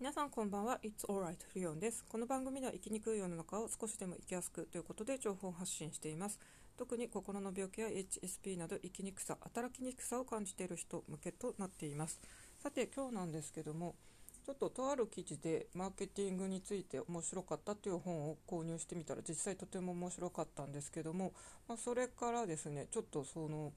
皆さんこんばんは。It's alright リオンです。この番組では生きにくい世の中を少しでも生きやすくということで情報を発信しています。特に心の病気や HSP など生きにくさ働きにくさを感じている人向けとなっています。さて今日なんですけどもちょっととある記事でマーケティングについて面白かったという本を購入してみたら実際とても面白かったんですけども、まあ、それからですねちょっとその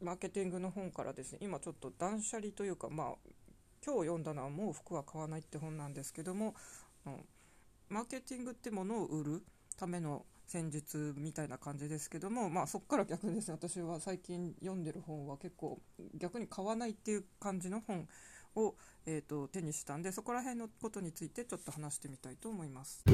マーケティングの本からですね今ちょっと断捨離というかまあ今日読んだのはもう服は買わないって本なんですけども、うん、マーケティングってものを売るための戦術みたいな感じですけども、まあ、そこから逆にです私は最近読んでる本は結構逆に買わないっていう感じの本を、えーと、手にしたんでそこら辺のことについてちょっと話してみたいと思います。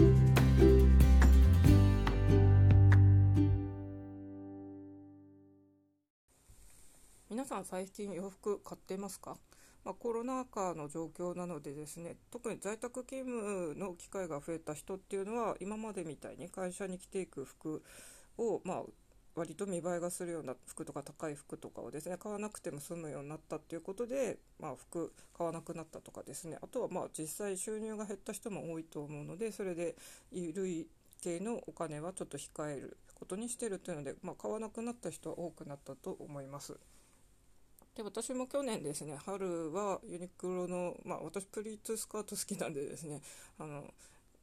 皆さん最近洋服買ってますか？まあ、コロナ禍の状況なのでですね特に在宅勤務の機会が増えた人っていうのは今までみたいに会社に着ていく服を、まあ、割と見栄えがするような服とか高い服とかをですね買わなくても済むようになったっていうことで、まあ、服買わなくなったとかですねあとはまあ実際収入が減った人も多いと思うのでそれで衣類系のお金はちょっと控えることにしてるというので、まあ、買わなくなった人は多くなったと思います。で私も去年ですね春はユニクロの、まあ、私プリーツスカート好きなんでですねあの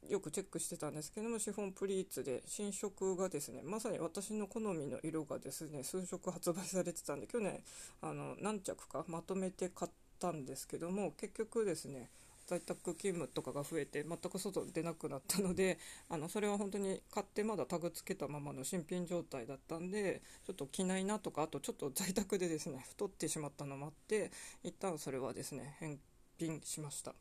よくチェックしてたんですけどもシフォンプリーツで新色がですねまさに私の好みの色がですね数色発売されてたんで去年あの何着かまとめて買ったんですけども結局ですね在宅勤務とかが増えて全く外出なくなったので あのそれは本当に買ってまだタグつけたままの新品状態だったんでちょっと着ないなとかあとちょっと在宅でですね 太ってしまったのもあって一旦それはですね返品しました。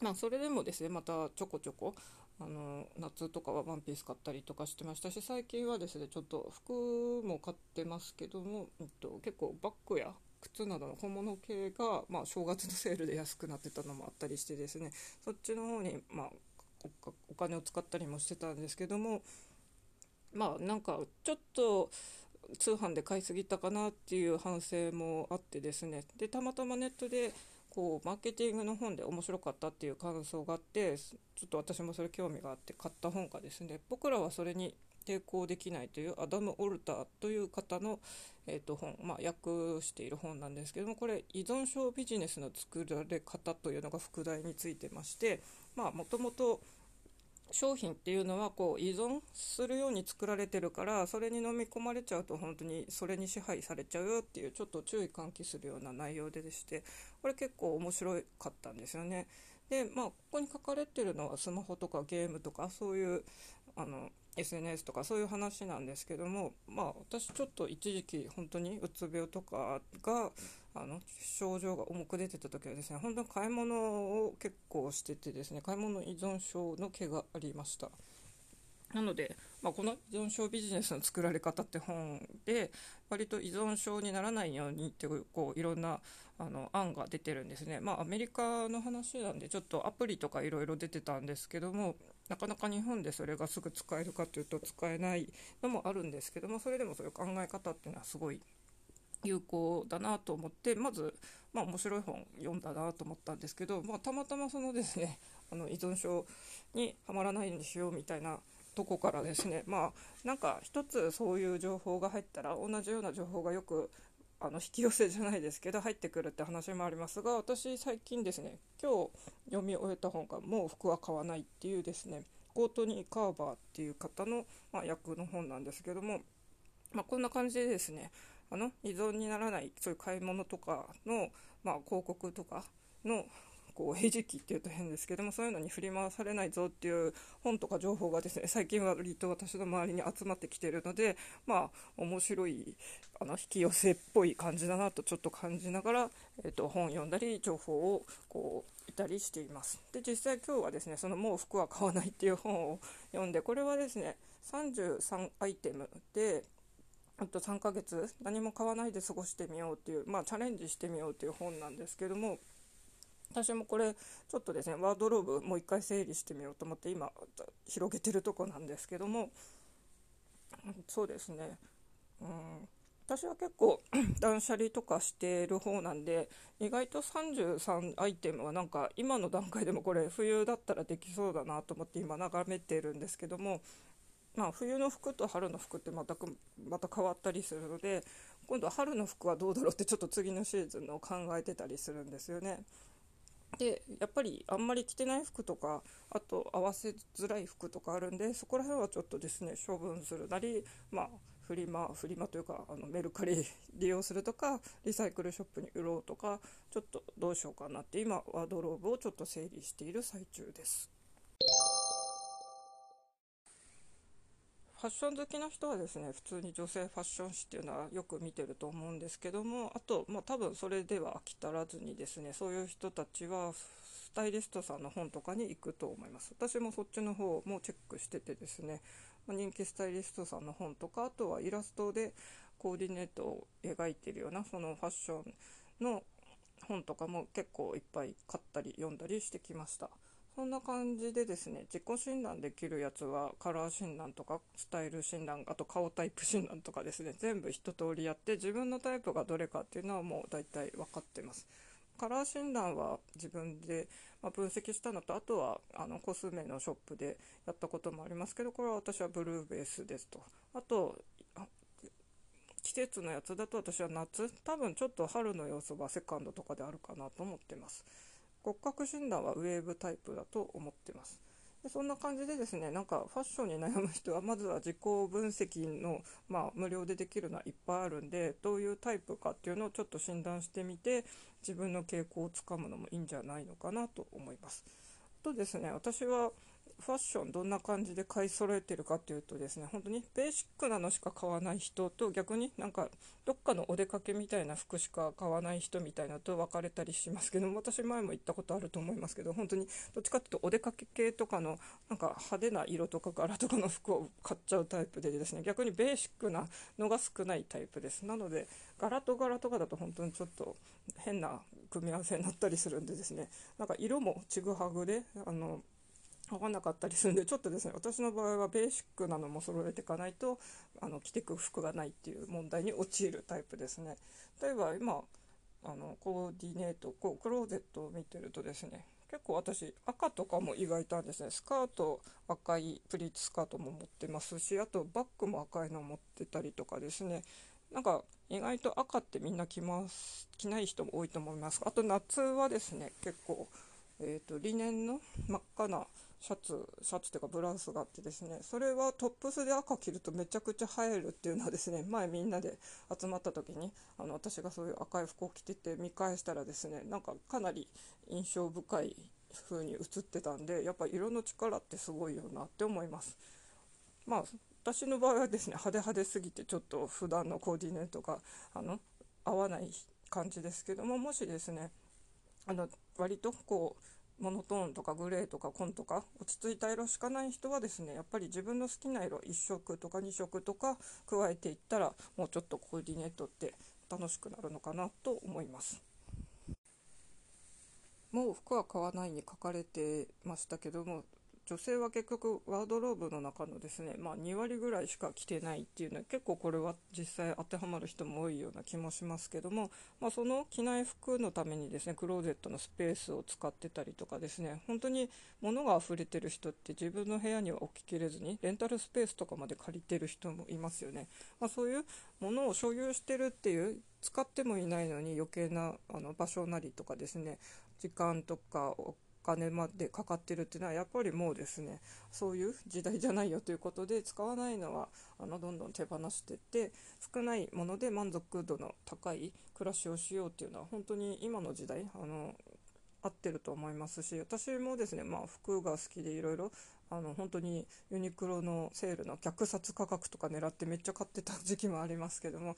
まあ、それでもですねまたちょこちょこあの夏とかはワンピース買ったりとかしてましたし最近はですねちょっと服も買ってますけども、えっと、結構バッグや靴などの小物系が、まあ、正月のセールで安くなってたのもあったりしてですね。そっちの方に、まあ、お金を使ったりもしてたんですけどもまあなんかちょっと通販で買いすぎたかなっていう反省もあってですね。でたまたまネットでこうマーケティングの本で面白かったっていう感想があってちょっと私もそれ興味があって買った本がですね僕らはそれに抵抗できないというアダム・オルターという方の、えーと、本、まあ、訳している本なんですけどもこれ依存症ビジネスの作られ方というのが副題についてましてもともと商品っていうのはこう依存するように作られてるからそれに飲み込まれちゃうと本当にそれに支配されちゃうよっていうちょっと注意喚起するような内容でしてこれ結構面白かったんですよね。でまあここに書かれてるのはスマホとかゲームとかそういうあの SNS とかそういう話なんですけども、まあ、私ちょっと一時期本当にうつ病とかがあの症状が重く出てた時はですね本当に買い物を結構しててですね買い物依存症の毛がありました。なので、まあ、この依存症ビジネスの作られ方って本で割と依存症にならないようにっていうこういろんなあの案が出てるんですね、まあ、アメリカの話なんでちょっとアプリとかいろいろ出てたんですけどもなかなか日本でそれがすぐ使えるかというと使えないのもあるんですけどもそれでもそういう考え方っていうのはすごい有効だなと思ってまず、まあ、面白い本読んだなと思ったんですけど、まあ、たまたまそのですねあの依存症にはまらないようにしようみたいなとこからですねまあなんか一つそういう情報が入ったら同じような情報がよくあの引き寄せじゃないですけど入ってくるって話もありますが私最近ですね今日読み終えた本が「もう服は買わない」っていうですねコートニー・カーバーっていう方の、まあ、役の本なんですけども、まあ、こんな感じでですねあの依存にならないそういう買い物とかの、まあ、広告とかのこう餌食っていうと変ですけどもそういうのに振り回されないぞっていう本とか情報がですね最近は割と私の周りに集まってきているのでまあ面白いあの引き寄せっぽい感じだなとちょっと感じながら、えーと、本読んだり情報をこう得たりしています。で実際今日はですねそのもう服は買わないっていう本を読んでこれはですね33アイテムであと3ヶ月何も買わないで過ごしてみようっていう、まあ、チャレンジしてみようっていう本なんですけども私もこれちょっとですねワードローブもう一回整理してみようと思って今広げてるとこなんですけどもそうですね、うん、私は結構 断捨離とかしている方なんで意外と33アイテムはなんか今の段階でもこれ冬だったらできそうだなと思って今眺めてるんですけどもまあ、冬の服と春の服ってまたまた変わったりするので今度は春の服はどうだろうってちょっと次のシーズンの考えてたりするんですよね。でやっぱりあんまり着てない服とかあと合わせづらい服とかあるんでそこら辺はちょっとですね処分するなりまあフリマフリマというかあのメルカリ利用するとかリサイクルショップに売ろうとかちょっとどうしようかなって今ワードローブをちょっと整理している最中です。ファッション好きな人はですね普通に女性ファッション誌っていうのはよく見てると思うんですけどもあと、まあ、多分それでは飽き足らずにですねそういう人たちはスタイリストさんの本とかに行くと思います私もそっちの方もチェックしててですね、ま、人気スタイリストさんの本とかあとはイラストでコーディネートを描いてるようなそのファッションの本とかも結構いっぱい買ったり読んだりしてきました。そんな感じでですね自己診断できるやつはカラー診断とかスタイル診断あと顔タイプ診断とかですね全部一通りやって自分のタイプがどれかっていうのはもう大体分かってます。カラー診断は自分で分析したのとあとはあのコスメのショップでやったこともありますけどこれは私はブルーベースですと。あと季節のやつだと私は夏多分ちょっと春の要素はセカンドとかであるかなと思ってます。骨格診断はウェーブタイプだと思ってます。でそんな感じでですね、なんかファッションに悩む人は、まずは自己分析の、まあ、無料でできるのはいっぱいあるんで、どういうタイプかっていうのをちょっと診断してみて、自分の傾向をつかむのもいいんじゃないのかなと思います。とですね、私はファッションどんな感じで買い揃えてるかっていうとですね本当にベーシックなのしか買わない人と逆になんかどっかのお出かけみたいな服しか買わない人みたいなと分かれたりしますけど私前も言ったことあると思いますけど本当にどっちかっていうとお出かけ系とかのなんか派手な色とか柄とかの服を買っちゃうタイプでですね。逆にベーシックなのが少ないタイプですなので柄と柄とかだと本当にちょっと変な組み合わせになったりするんでですね。なんか色もちぐはぐであの分かんなかったりするんでちょっとですね私の場合はベーシックなのも揃えていかないとあの着てく服がないっていう問題に陥るタイプですね。例えば今あのコーディネートこうクローゼットを見てるとですね結構私赤とかも意外とあるんですね。スカート赤いプリーツスカートも持ってますしあとバッグも赤いの持ってたりとかですね。なんか意外と赤ってみんな着ます着ない人も多いと思います。あと夏はですね結構えーと、とリネンの真っ赤なシャツ、シャツっていうかブラウスがあってですね、それはトップスで赤着るとめちゃくちゃ映えるっていうのはですね、前みんなで集まった時に、あの、私がそういう赤い服を着てて見返したらですね、なんかかなり印象深い風に映ってたんで、やっぱ色の力ってすごいよなって思います。まあ、私の場合はですね、派手派手すぎてちょっと普段のコーディネートが、あの、合わない感じですけども、もしですね、あの、割とこう、モノトーンとかグレーとか紺とか落ち着いた色しかない人はですねやっぱり自分の好きな色1色とか2色とか加えていったらもうちょっとコーディネートって楽しくなるのかなと思います。もう服は買わないに書かれてましたけども女性は結局ワードローブの中のですね、まあ、2割ぐらいしか着てないっていうのは結構これは実際当てはまる人も多いような気もしますけども、まあ、その着ない服のためにですねクローゼットのスペースを使ってたりとかですね本当に物が溢れてる人って自分の部屋には置ききれずにレンタルスペースとかまで借りてる人もいますよね、まあ、そういうものを所有してるっていう使ってもいないのに余計なあの場所なりとかですね時間とか金までかかってるっていうのはやっぱりもうですねそういう時代じゃないよということで使わないのはあのどんどん手放してって少ないもので満足度の高い暮らしをしようっていうのは本当に今の時代あの合ってると思いますし私もですね、まあ、服が好きでいろいろあの本当にユニクロのセールの虐殺価格とか狙ってめっちゃ買ってた時期もありますけども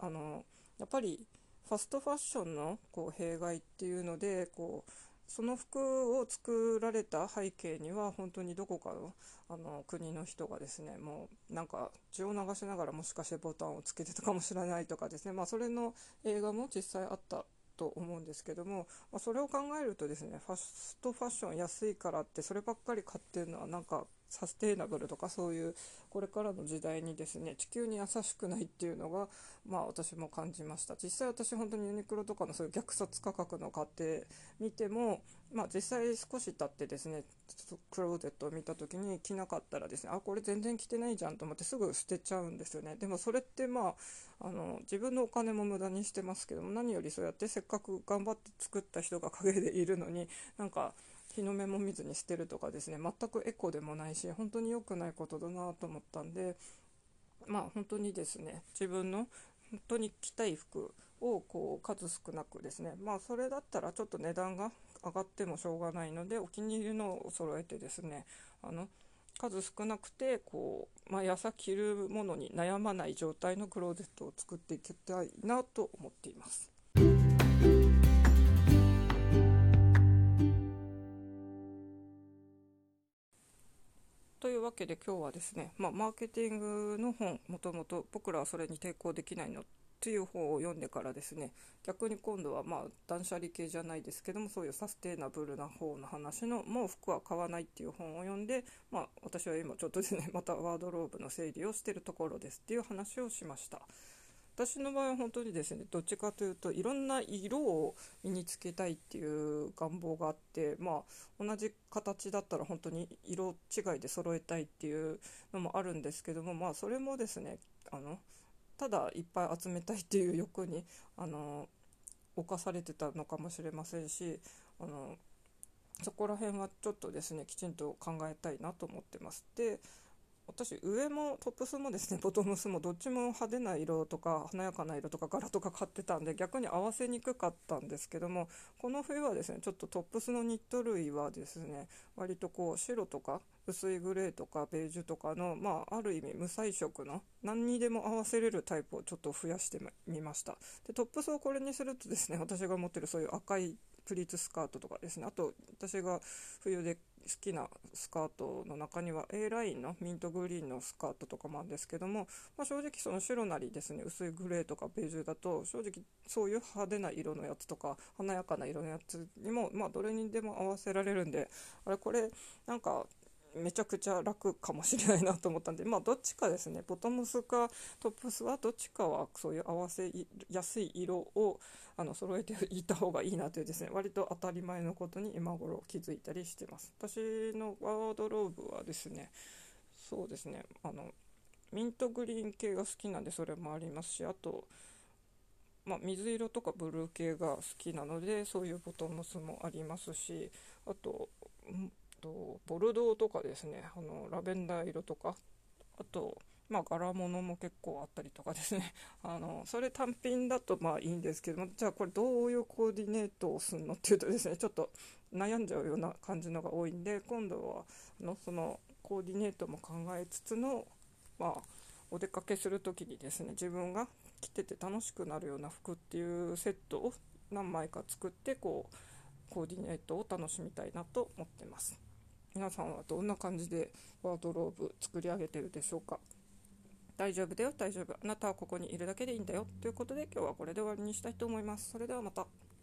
あのやっぱりファストファッションのこう弊害っていうのでこうその服を作られた背景には本当にどこかのあの国の人がですねもうなんか血を流しながらもしかしてボタンをつけてたかもしれないとかですね、まあ、それの映画も実際あったと思うんですけども、まあ、それを考えるとですねファストファッション安いからってそればっかり買ってるのはなんかサステイナブルとかそういうこれからの時代にですね地球に優しくないっていうのがまあ私も感じました。実際私本当にユニクロとかのそういう虐殺価格の過程見てもまあ実際少し経ってですねクローゼットを見た時に着なかったらですねあこれ全然着てないじゃんと思ってすぐ捨てちゃうんですよね。でもそれってまああの自分のお金も無駄にしてますけども何よりそうやってせっかく頑張って作った人が陰でいるのになんか日の目も見ずに捨てるとかですね全くエコでもないし本当に良くないことだなと思ったんでまあ本当にですね自分の本当に着たい服をこう数少なくですねまあそれだったらちょっと値段が上がってもしょうがないのでお気に入りのを揃えてですねあの数少なくてこう毎朝着るものに悩まない状態のクローゼットを作っていきたいなと思っています。いうわけで今日はですね、まあ、マーケティングの本もともと僕らはそれに抵抗できないのっていう本を読んでからですね逆に今度はまあ断捨離系じゃないですけどもそういうサステイナブルな方の話のもう服は買わないっていう本を読んで、まあ、私は今ちょっとですねまたワードローブの整理をしてるところですっていう話をしました。私の場合は本当にですねどっちかというといろんな色を身につけたいっていう願望があってまあ同じ形だったら本当に色違いで揃えたいっていうのもあるんですけどもまあそれもですねあのただいっぱい集めたいっていう欲にあの侵されてたのかもしれませんしあのそこら辺はちょっとですねきちんと考えたいなと思ってます。で私上もトップスもですね ボトムスもどっちも派手な色とか華やかな色とか柄とか買ってたんで逆に合わせにくかったんですけどもこの冬はですねちょっとトップスのニット類はですね割とこう白とか薄いグレーとかベージュとかのまあある意味無彩色の何にでも合わせれるタイプをちょっと増やしてみました。でトップスをこれにするとですね私が持ってるそういう赤いプリーツスカートとかですねあと私が冬で好きなスカートの中には A ラインのミントグリーンのスカートとかもあるんですけども、まあ、正直その白なりですね薄いグレーとかベージュだと正直そういう派手な色のやつとか華やかな色のやつにもまあどれにでも合わせられるんであれこれなんかめちゃくちゃ楽かもしれないなと思ったんで、まあ、どっちかですね、ボトムスかトップスはどっちかはそういう合わせやすい色をあの揃えていた方がいいなというですね、割と当たり前のことに今頃気づいたりしてます。私のワードローブはですね、そうですね、あの、ミントグリーン系が好きなんでそれもありますし、あと、まあ、水色とかブルー系が好きなのでそういうボトムスもありますしあととボルドーとかですねあのラベンダー色とかあとまあ柄物も結構あったりとかですね あのそれ単品だとまあいいんですけどもじゃあこれどういうコーディネートをするのっていうとですねちょっと悩んじゃうような感じのが多いんで今度はあのそのコーディネートも考えつつのまあお出かけする時にですね自分が着てて楽しくなるような服っていうセットを何枚か作ってこうコーディネートを楽しみたいなと思ってます。皆さんはどんな感じでワードローブ作り上げてるでしょうか？大丈夫だよ大丈夫。あなたはここにいるだけでいいんだよ。ということで今日はこれで終わりにしたいと思います。それではまた。